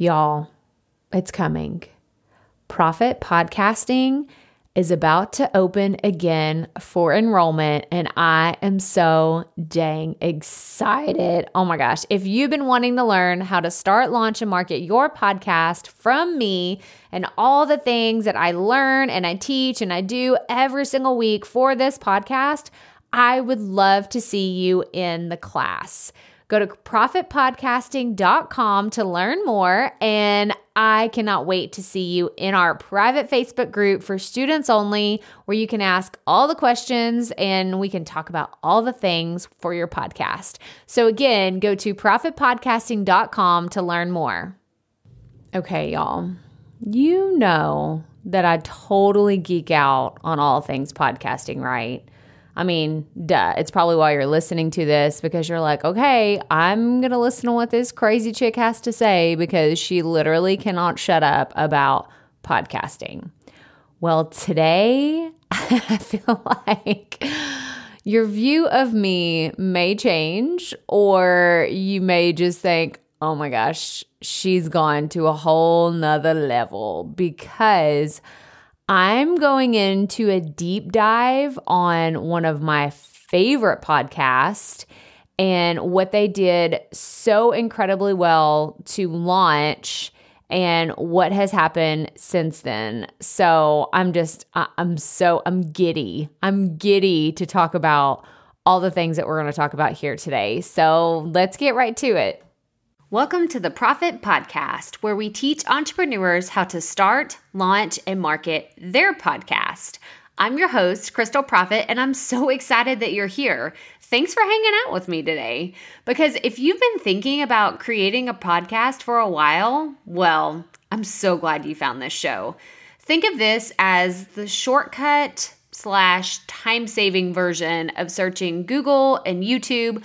Y'all, it's coming. Profit Podcasting is about to open again for enrollment, and I am so dang excited. Oh my gosh. If you've been wanting to learn how to start, launch, and market your podcast from me and all the things that I learn and I teach and I do every single week for this podcast, I would love to see you in the class. Go to profitpodcasting.com to learn more. And I cannot wait to see you in our private Facebook group for students only, where you can ask all the questions and we can talk about all the things for your podcast. So, again, go to profitpodcasting.com to learn more. Okay, y'all, you know that I totally geek out on all things podcasting, right? I mean, duh. It's probably why you're listening to this because you're like, okay, I'm going to listen to what this crazy chick has to say because she literally cannot shut up about podcasting. Well, today, I feel like your view of me may change, or you may just think, oh my gosh, she's gone to a whole nother level because I'm going into a deep dive on one of my favorite podcasts and what they did so incredibly well to launch and what has happened since then. So I'm just, I'm so, I'm giddy. I'm giddy to talk about all the things that we're going to talk about here today. So let's get right to it. Welcome to the Profit Podcast, where we teach entrepreneurs how to start, launch, and market their podcast. I'm your host, Crystal Profit, and I'm so excited that you're here. Thanks for hanging out with me today. Because if you've been thinking about creating a podcast for a while, well, I'm so glad you found this show. Think of this as the shortcut slash time saving version of searching Google and YouTube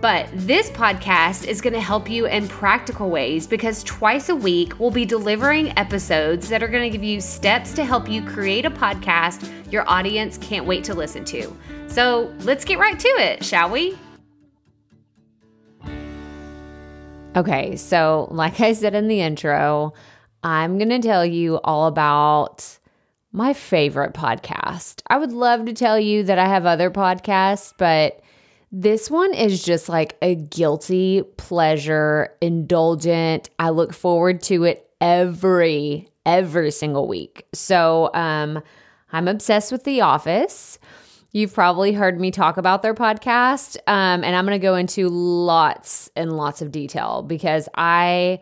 But this podcast is going to help you in practical ways because twice a week we'll be delivering episodes that are going to give you steps to help you create a podcast your audience can't wait to listen to. So let's get right to it, shall we? Okay, so like I said in the intro, I'm going to tell you all about my favorite podcast. I would love to tell you that I have other podcasts, but this one is just like a guilty pleasure, indulgent. I look forward to it every every single week. So, um I'm obsessed with The Office. You've probably heard me talk about their podcast, um, and I'm going to go into lots and lots of detail because I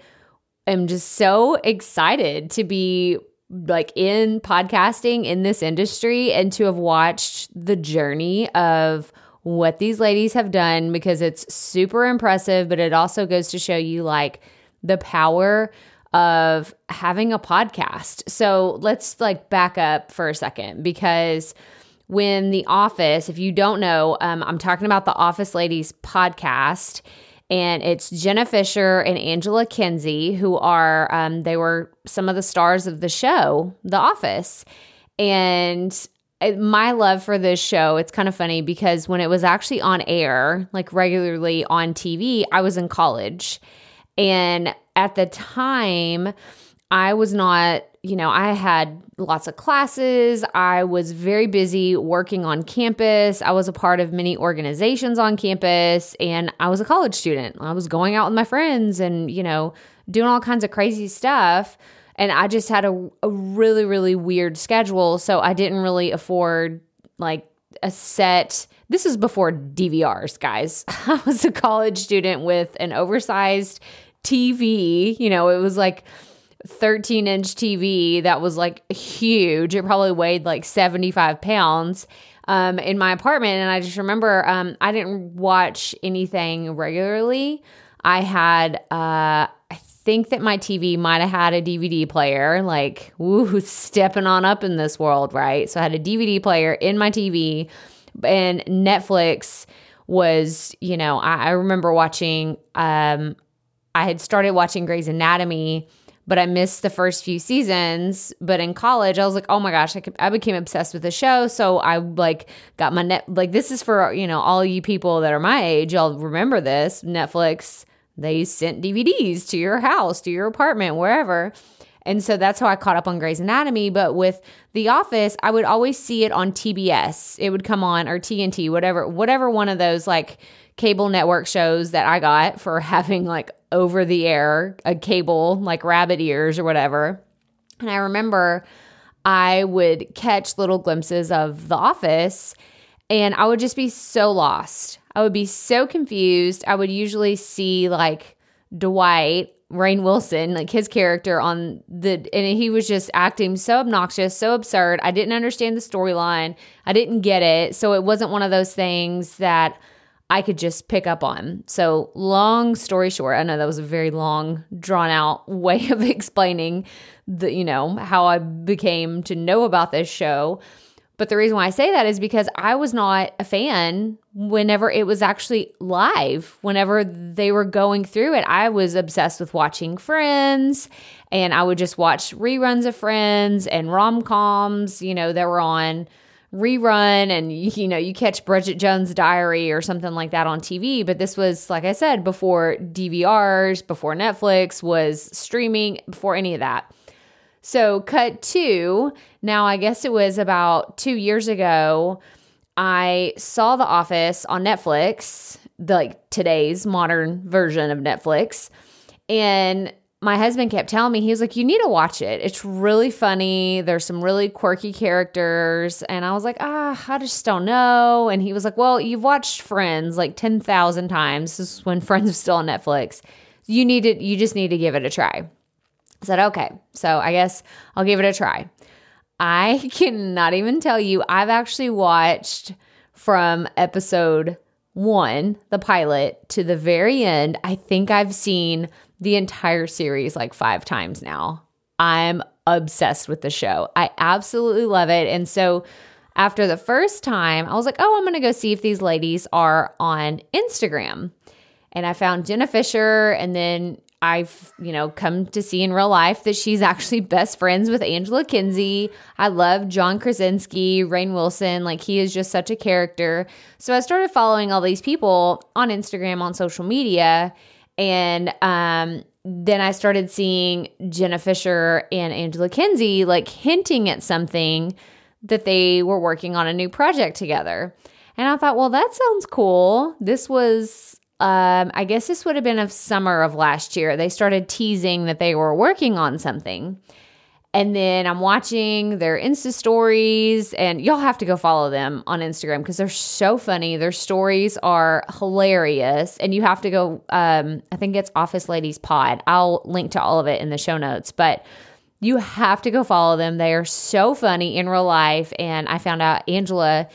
am just so excited to be like in podcasting in this industry and to have watched the journey of what these ladies have done because it's super impressive, but it also goes to show you like the power of having a podcast. So let's like back up for a second because when The Office, if you don't know, um, I'm talking about the Office Ladies podcast. And it's Jenna Fischer and Angela Kinsey, who are, um, they were some of the stars of the show, The Office. And my love for this show, it's kind of funny because when it was actually on air, like regularly on TV, I was in college. And at the time, I was not, you know, I had lots of classes. I was very busy working on campus. I was a part of many organizations on campus, and I was a college student. I was going out with my friends and, you know, doing all kinds of crazy stuff and I just had a, a really really weird schedule, so I didn't really afford like a set. This is before DVRs, guys. I was a college student with an oversized TV. You know, it was like 13 inch TV that was like huge. It probably weighed like 75 pounds um, in my apartment. And I just remember um, I didn't watch anything regularly. I had, uh, think that my TV might have had a DVD player, like, woo, stepping on up in this world, right? So I had a DVD player in my TV, and Netflix was, you know, I, I remember watching, um, I had started watching Grey's Anatomy but I missed the first few seasons. But in college, I was like, oh my gosh, I, could, I became obsessed with the show. So I like got my net, like, this is for, you know, all you people that are my age. Y'all remember this Netflix, they sent DVDs to your house, to your apartment, wherever. And so that's how I caught up on Grey's Anatomy. But with The Office, I would always see it on TBS. It would come on or TNT, whatever, whatever one of those like cable network shows that I got for having like over the air, a cable like rabbit ears or whatever. And I remember I would catch little glimpses of The Office and I would just be so lost. I would be so confused. I would usually see like Dwight, Rainn Wilson, like his character on the, and he was just acting so obnoxious, so absurd. I didn't understand the storyline. I didn't get it. So it wasn't one of those things that I could just pick up on. So, long story short, I know that was a very long, drawn out way of explaining the, you know, how I became to know about this show. But the reason why I say that is because I was not a fan whenever it was actually live. Whenever they were going through it, I was obsessed with watching Friends and I would just watch reruns of Friends and rom coms, you know, that were on rerun and you know you catch Bridget Jones' Diary or something like that on TV but this was like I said before DVRs before Netflix was streaming before any of that so cut 2 now I guess it was about 2 years ago I saw The Office on Netflix the, like today's modern version of Netflix and my husband kept telling me, he was like, You need to watch it. It's really funny. There's some really quirky characters. And I was like, Ah, I just don't know. And he was like, Well, you've watched Friends like 10,000 times. This is when Friends was still on Netflix. You need to, you just need to give it a try. I said, Okay. So I guess I'll give it a try. I cannot even tell you, I've actually watched from episode one, the pilot, to the very end. I think I've seen the entire series like five times now. I'm obsessed with the show. I absolutely love it. And so after the first time, I was like, oh, I'm going to go see if these ladies are on Instagram. And I found Jenna Fischer and then I've, you know, come to see in real life that she's actually best friends with Angela Kinsey. I love John Krasinski, Rainn Wilson. Like, he is just such a character. So I started following all these people on Instagram, on social media. And um, then I started seeing Jenna Fischer and Angela Kinsey like hinting at something that they were working on a new project together. And I thought, well, that sounds cool. This was, um, I guess this would have been of summer of last year. They started teasing that they were working on something. And then I'm watching their Insta stories, and y'all have to go follow them on Instagram because they're so funny. Their stories are hilarious, and you have to go. Um, I think it's Office Ladies Pod. I'll link to all of it in the show notes, but you have to go follow them. They are so funny in real life. And I found out Angela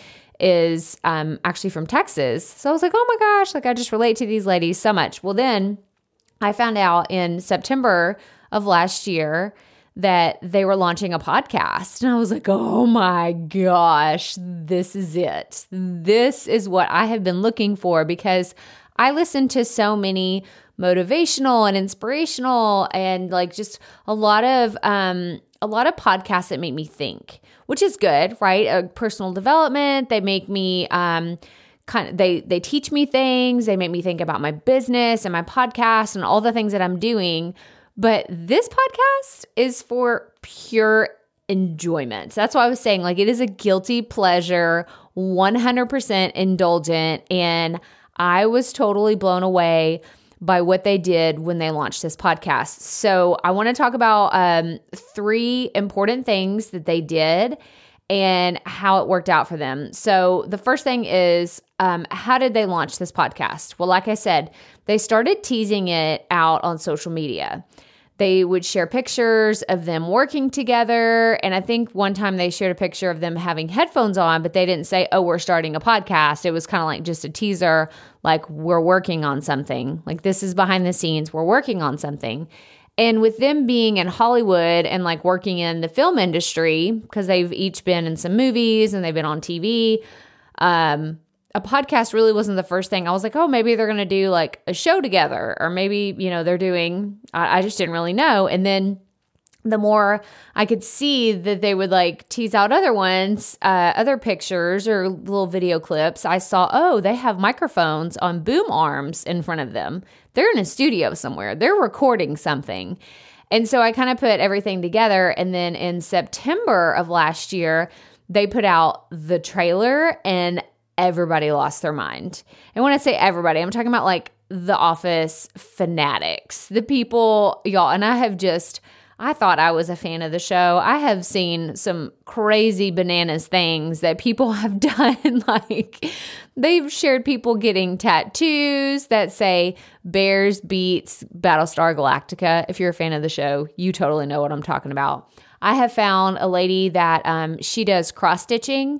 is um, actually from Texas. So I was like, oh my gosh, like I just relate to these ladies so much. Well, then I found out in September of last year that they were launching a podcast. And I was like, oh my gosh, this is it. This is what I have been looking for because I listen to so many motivational and inspirational and like just a lot of um a lot of podcasts that make me think, which is good, right? Uh, personal development, they make me um kind of they they teach me things, they make me think about my business and my podcast and all the things that I'm doing but this podcast is for pure enjoyment. That's why I was saying, like, it is a guilty pleasure, 100% indulgent. And I was totally blown away by what they did when they launched this podcast. So I want to talk about um, three important things that they did and how it worked out for them. So the first thing is um, how did they launch this podcast? Well, like I said, they started teasing it out on social media. They would share pictures of them working together. And I think one time they shared a picture of them having headphones on, but they didn't say, oh, we're starting a podcast. It was kind of like just a teaser, like we're working on something. Like this is behind the scenes, we're working on something. And with them being in Hollywood and like working in the film industry, because they've each been in some movies and they've been on TV, um, a podcast really wasn't the first thing. I was like, oh, maybe they're going to do like a show together, or maybe, you know, they're doing, I, I just didn't really know. And then the more I could see that they would like tease out other ones, uh, other pictures or little video clips, I saw, oh, they have microphones on boom arms in front of them. They're in a studio somewhere, they're recording something. And so I kind of put everything together. And then in September of last year, they put out the trailer and everybody lost their mind. And when I say everybody, I'm talking about like the office fanatics, the people, y'all, and I have just I thought I was a fan of the show. I have seen some crazy bananas things that people have done. like they've shared people getting tattoos that say Bears beets Battlestar Galactica. If you're a fan of the show, you totally know what I'm talking about. I have found a lady that um, she does cross stitching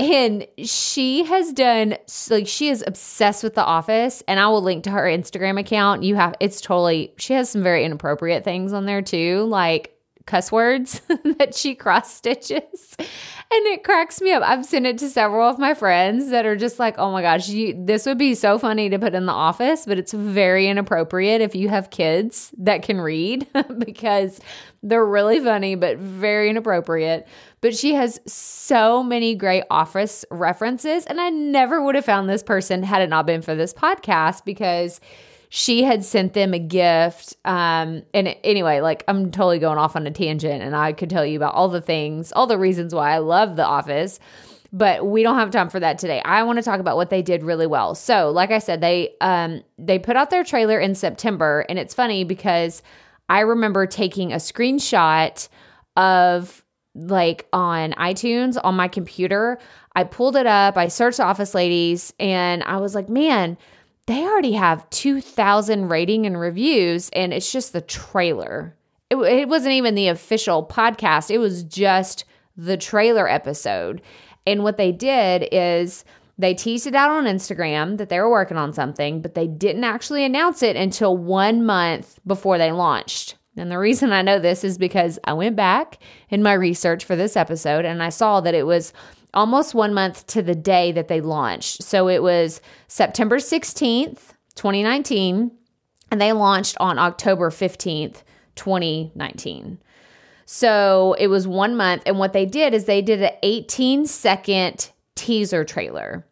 and she has done like she is obsessed with the office and i will link to her instagram account. You have it's totally she has some very inappropriate things on there too like cuss words that she cross stitches and it cracks me up i've sent it to several of my friends that are just like oh my gosh you, this would be so funny to put in the office but it's very inappropriate if you have kids that can read because they're really funny but very inappropriate but she has so many great office references. And I never would have found this person had it not been for this podcast because she had sent them a gift. Um, and anyway, like I'm totally going off on a tangent, and I could tell you about all the things, all the reasons why I love The Office. But we don't have time for that today. I want to talk about what they did really well. So, like I said, they um they put out their trailer in September, and it's funny because I remember taking a screenshot of like on iTunes on my computer. I pulled it up, I searched Office Ladies, and I was like, man, they already have 2,000 rating and reviews, and it's just the trailer. It, it wasn't even the official podcast, it was just the trailer episode. And what they did is they teased it out on Instagram that they were working on something, but they didn't actually announce it until one month before they launched. And the reason I know this is because I went back in my research for this episode and I saw that it was almost one month to the day that they launched. So it was September 16th, 2019, and they launched on October 15th, 2019. So it was one month. And what they did is they did an 18 second teaser trailer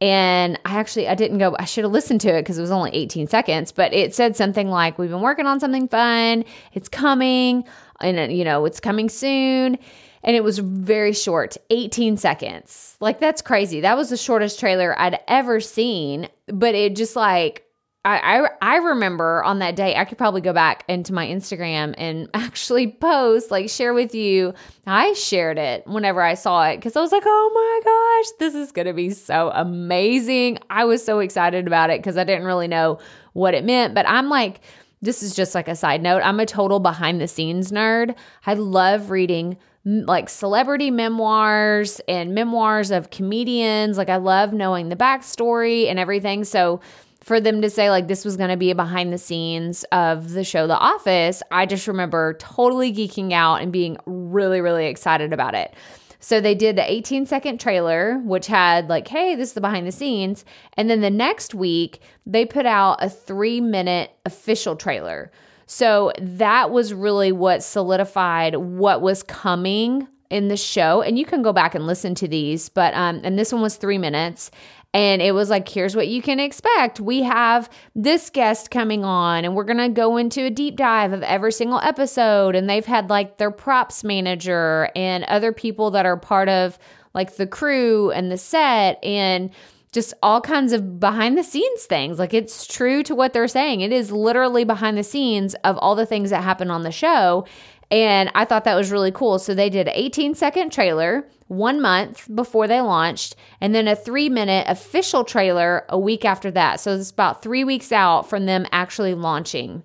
and I actually I didn't go I should have listened to it because it was only 18 seconds, but it said something like we've been working on something fun, it's coming and you know, it's coming soon. And it was very short, 18 seconds. Like that's crazy. That was the shortest trailer I'd ever seen, but it just like I, I, I remember on that day I could probably go back into my Instagram and actually post like share with you. I shared it whenever I saw it because I was like, oh my gosh, this is gonna be so amazing. I was so excited about it because I didn't really know what it meant, but I'm like, this is just like a side note. I'm a total behind the scenes nerd. I love reading like celebrity memoirs and memoirs of comedians. Like I love knowing the backstory and everything. So for them to say like this was going to be a behind the scenes of the show The Office, I just remember totally geeking out and being really, really excited about it. So they did the 18 second trailer, which had like, hey, this is the behind the scenes. And then the next week, they put out a three minute official trailer. So that was really what solidified what was coming in the show. And you can go back and listen to these, but um, and this one was three minutes. And it was like, here's what you can expect. We have this guest coming on, and we're to go into a deep dive of every single episode. And they've had like their props manager and other people that are part of like the crew and the set and just all kinds of behind the scenes things. Like it's true to what they're saying. It is literally behind the scenes of all the things that happen on the show. And I thought that was really cool. So they did an 18 second trailer one month before they launched, and then a three minute official trailer a week after that. So it's about three weeks out from them actually launching.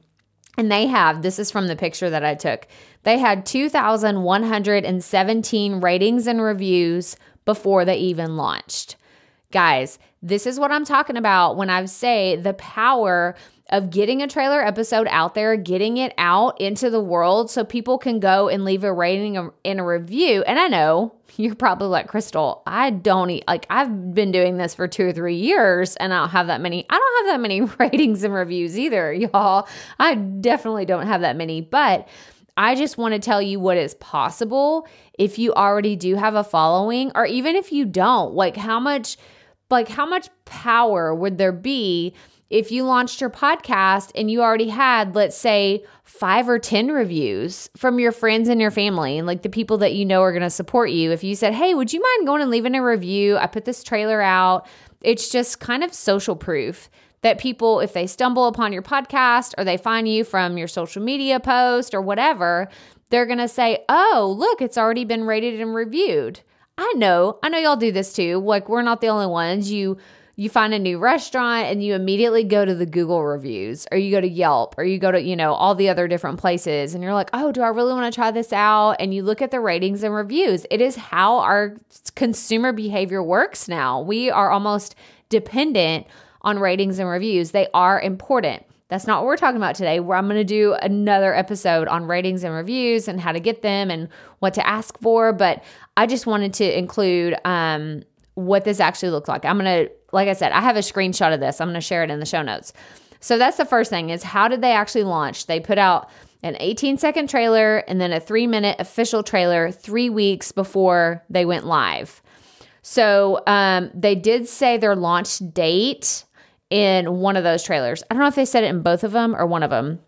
And they have, this is from the picture that I took, they had 2,117 ratings and reviews before they even launched. Guys, this is what I'm talking about when I say the power of getting a trailer episode out there, getting it out into the world so people can go and leave a rating in a review. And I know you're probably like, Crystal, I don't eat, like, I've been doing this for two or three years and I don't have that many, I don't have that many ratings and reviews either, y'all. I definitely don't have that many, but I just want to tell you what is possible if you already do have a following, or even if you don't, like, how much, like, how much power would there be? if you launched your podcast and you already had, let's say, five or 10 reviews from your friends and your family, and like the people that you know are going to support you, if you said, Hey, would you mind going and leaving a review? I put this trailer out. It's just kind of social proof that people, if they stumble upon your podcast or they find you from your social media post or whatever, they're going to say, Oh, look, it's already been rated and reviewed. I know, I know y'all do this too. Like, we're not the only ones. You, you find a new restaurant and you immediately go to the Google reviews or you go to Yelp or you go to, you know, all the other different places and you're like, oh, do I really want to try this out? And you look at the ratings and reviews. It is how our consumer behavior works now. We are almost dependent on ratings and reviews, they are important. That's not what we're talking about today. Where I'm going to do another episode on ratings and reviews and how to get them and what to ask for. But I just wanted to include um, what this actually looks like. I'm going to like I said, I have a screenshot of this. I'm going to share it in the show notes. So that's the first thing is how did they actually launch? They put out an 18 second trailer and then a 3 minute official trailer 3 weeks before they went live. So um, they did say their launch date in one of those trailers. I don't know if they said it in both of them or one of them.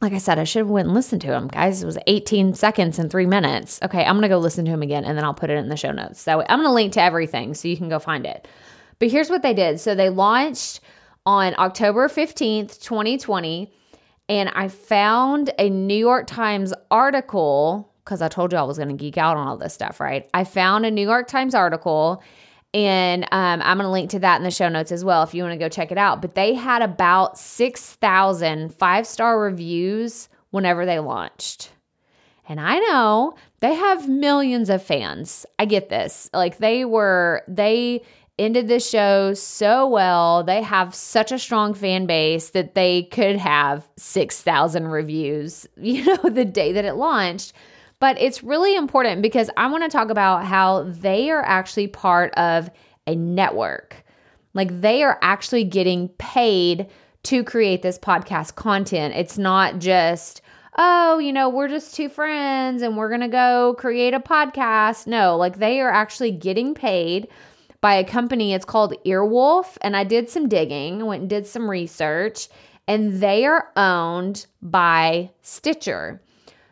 Like I said, I should have went and listened to them, guys. It was 18 seconds and three minutes. Okay, I'm gonna go listen to him again, and then I'll put it in the show notes. That way, I'm gonna link to everything so you can go find it. But here's what they did. So they launched on October 15th, 2020. And I found a New York Times article because I told you I was going to geek out on all this stuff, right? I found a New York Times article and um, I'm going to link to that in the show notes as well if you want to go check it out. But they had about 6,000 five star reviews whenever they launched. And I know they have millions of fans. I get this. Like they were, they ended the show so well. They have such a strong fan base that they could have 6,000 reviews, you know, the day that it launched. But it's really important because I want to talk about how they are actually part of a network. Like they are actually getting paid to create this podcast content. It's not just, oh, you know, we're just two friends and we're going to go create a podcast. No, like they are actually getting paid by a company. It's called Earwolf. And I did some digging, went and did some research, and they are owned by Stitcher.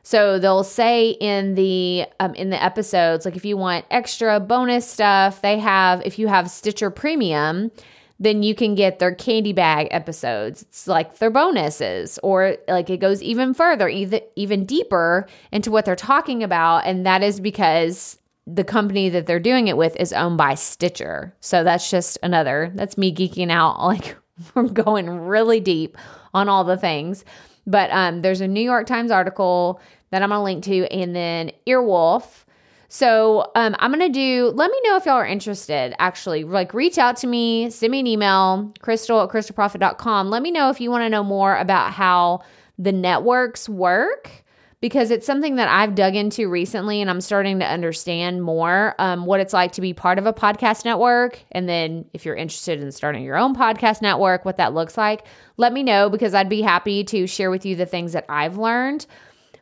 So they'll say in the um, in the episodes, like if you want extra bonus stuff, they have. If you have Stitcher Premium, then you can get their candy bag episodes. It's like their bonuses, or like it goes even further, even even deeper into what they're talking about, and that is because the company that they're doing it with is owned by Stitcher. So that's just another, that's me geeking out. Like we're going really deep on all the things. But um, there's a New York Times article that I'm going to link to, and then Earwolf. So um, I'm going to do, let me know if y'all are interested, actually. Like, reach out to me, send me an email, crystal at crystalprofit.com. Let me know if you want to know more about how the networks work because it's something that I've dug into recently and I'm starting to understand more um, what it's like to be part of a podcast network. And then if you're interested in starting your own podcast network, what that looks like, let me know because I'd be happy to share with you the things that I've learned.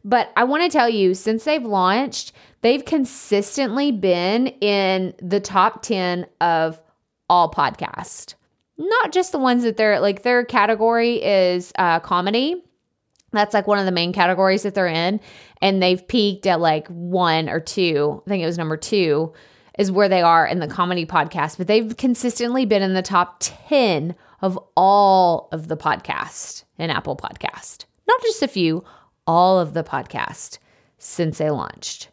But I want to tell you, since they've launched, they've consistently been in the top 10 of all podcasts. Not just the ones that they're like, their category is uh, comedy that's like one of the main categories that they're in. And they've peaked at like one or two. I think it was number two is where they are in the comedy podcast, but they've consistently been in the top 10 of all of the podcast in Apple Podcast. Not just a few, all of the podcast since they launched.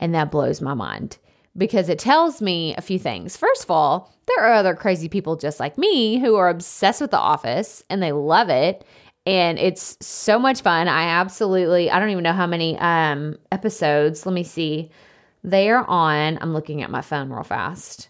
And that blows my mind because it tells me a few things. First of all, there are other crazy people just like me who are obsessed with The Office and they love it and it's so much fun. I absolutely I don't even know how many um episodes. Let me see. They are on. I'm looking at my phone real fast.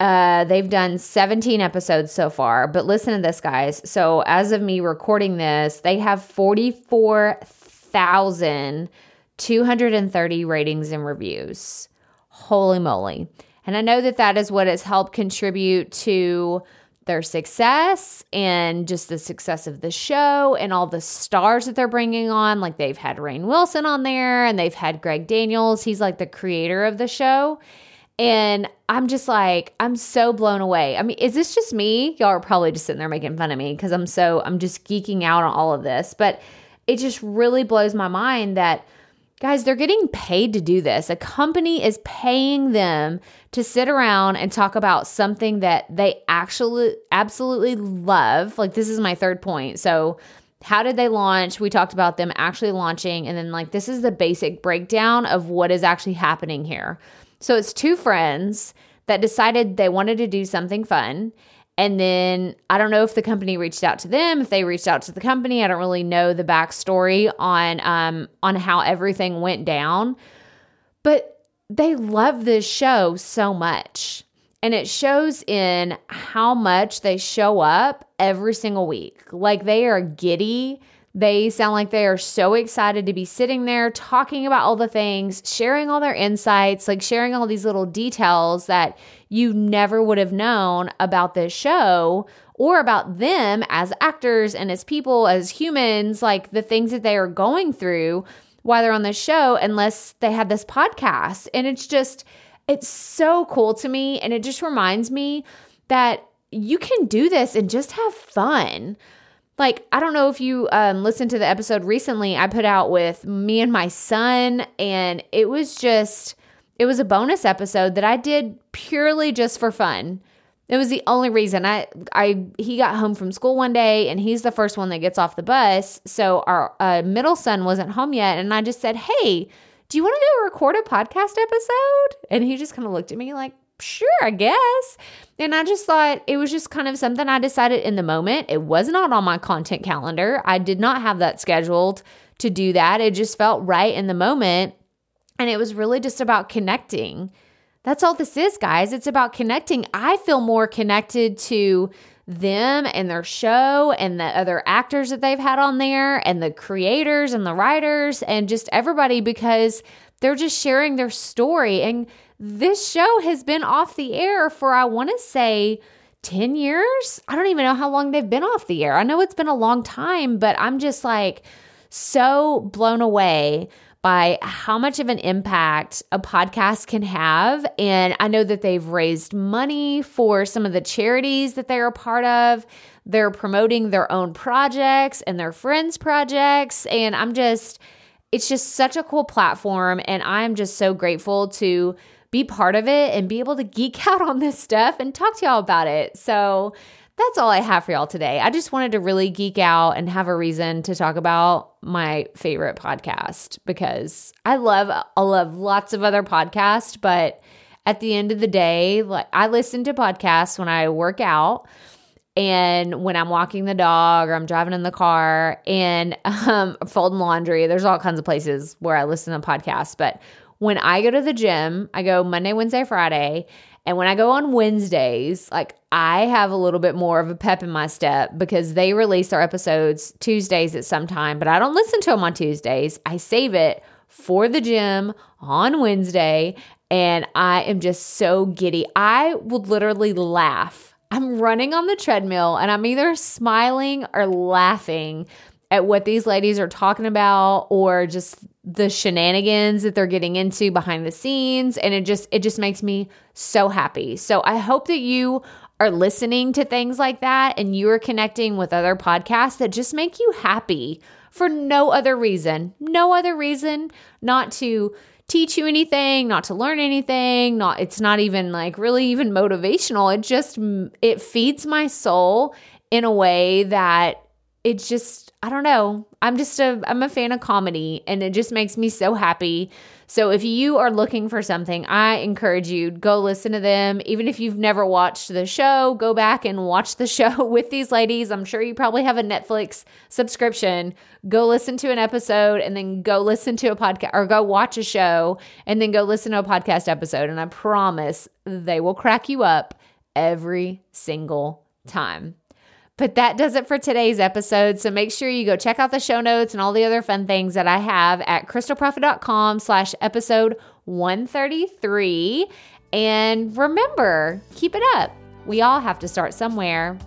Uh, they've done 17 episodes so far, but listen to this, guys. So, as of me recording this, they have 44,230 ratings and reviews. Holy moly. And I know that that is what has helped contribute to their success and just the success of the show and all the stars that they're bringing on. Like they've had Rainn Wilson on there and they've had Greg Daniels. He's like the creator of the show. And I'm just like, I'm so blown away. I mean, is this just me? Y'all are probably just sitting there making fun of me because I'm so, I'm just geeking out on all of this. But it just really blows my mind that, guys, they're getting paid to do this. A company is paying them to sit around and talk about something that they actually absolutely love. Like, this is my third point. So, how did they launch? We talked about them actually launching. And then, like, this is the basic breakdown of what is actually happening here. So it's two friends that decided they wanted to do something fun. And then I don't know if the company reached out to them, if they reached out to the company. I don't really know the backstory on um, on how everything went down. But they love this show so much. And it shows in how much they show up every single week. Like they are giddy they sound like they are so excited to be sitting there talking about all the things, sharing all their insights, like sharing all these little details that you never would have known about this show or about them as actors and as people, as humans, like the things that they are going through while they're on the show, unless they had this podcast. And it's just, it's so cool to me. And it just reminds me that you can do this and just have fun like i don't know if you um, listened to the episode recently i put out with me and my son and it was just it was a bonus episode that i did purely just for fun. It was the only reason. I i he got home from school one day and he's the first one that gets off the bus. So our uh, middle son wasn't home yet and i just said hey do you want to go record a podcast episode? And he just kind of looked at me like sure, I guess. And I just thought it was just kind of something I decided in the moment. It was not on my content calendar. I did not have that scheduled to do that. It just felt right in the moment. And it was really just about connecting. That's all this is, guys. It's about connecting. I feel more connected to them and their show and the other actors that they've had on there and the creators and the writers and just everybody because they're just sharing their story. And this show has been off the air for, I want to say, 10 years. I don't even know how long they've been off the air. I know it's been a long time, but I'm just like so blown away by how much of an impact a podcast can have. And I know that they've raised money for some of the charities that they're a part of. They're promoting their own projects and their friends' projects. And I'm just, it's just such a cool platform. And I'm just so grateful to be part of it and be able to geek out on this stuff and talk to y'all about it. So that's all I have for y'all today. I just wanted to really geek out and have a reason to talk about my favorite podcast because I love I love lots of other podcasts, but at the end of the day, like I listen to podcasts when I work out and when I'm walking the dog or I'm driving in the car and um, folding laundry. There's all kinds of places where I listen to podcasts, but when I go to the gym, I go Monday, Wednesday, Friday. And when I go on Wednesdays, like I have a little bit more of a pep in my step because they release their episodes Tuesdays at some time, but I don't listen to them on Tuesdays. I save it for the gym on Wednesday. And I am just so giddy. I would literally laugh. I'm running on the treadmill and I'm either smiling or laughing at what these ladies are talking about or just the shenanigans that they're getting into behind the scenes and it just it just makes me so happy. So I hope that you are listening to things like that and you are connecting with other podcasts that just make you happy for no other reason. No other reason not to teach you anything, not to learn anything, not it's not even like really even motivational. It just it feeds my soul in a way that it's just I don't know. I'm just a I'm a fan of comedy and it just makes me so happy. So if you are looking for something, I encourage you go listen to them. Even if you've never watched the show, go back and watch the show with these ladies. I'm sure you probably have a Netflix subscription. Go listen to an episode and then go listen to a podcast or go watch a show and then go listen to a podcast episode and I promise they will crack you up every single time. But that does it for today's episode. So make sure you go check out the show notes and all the other fun things that I have at crystalprofit.com slash episode 133. And remember, keep it up. We all have to start somewhere.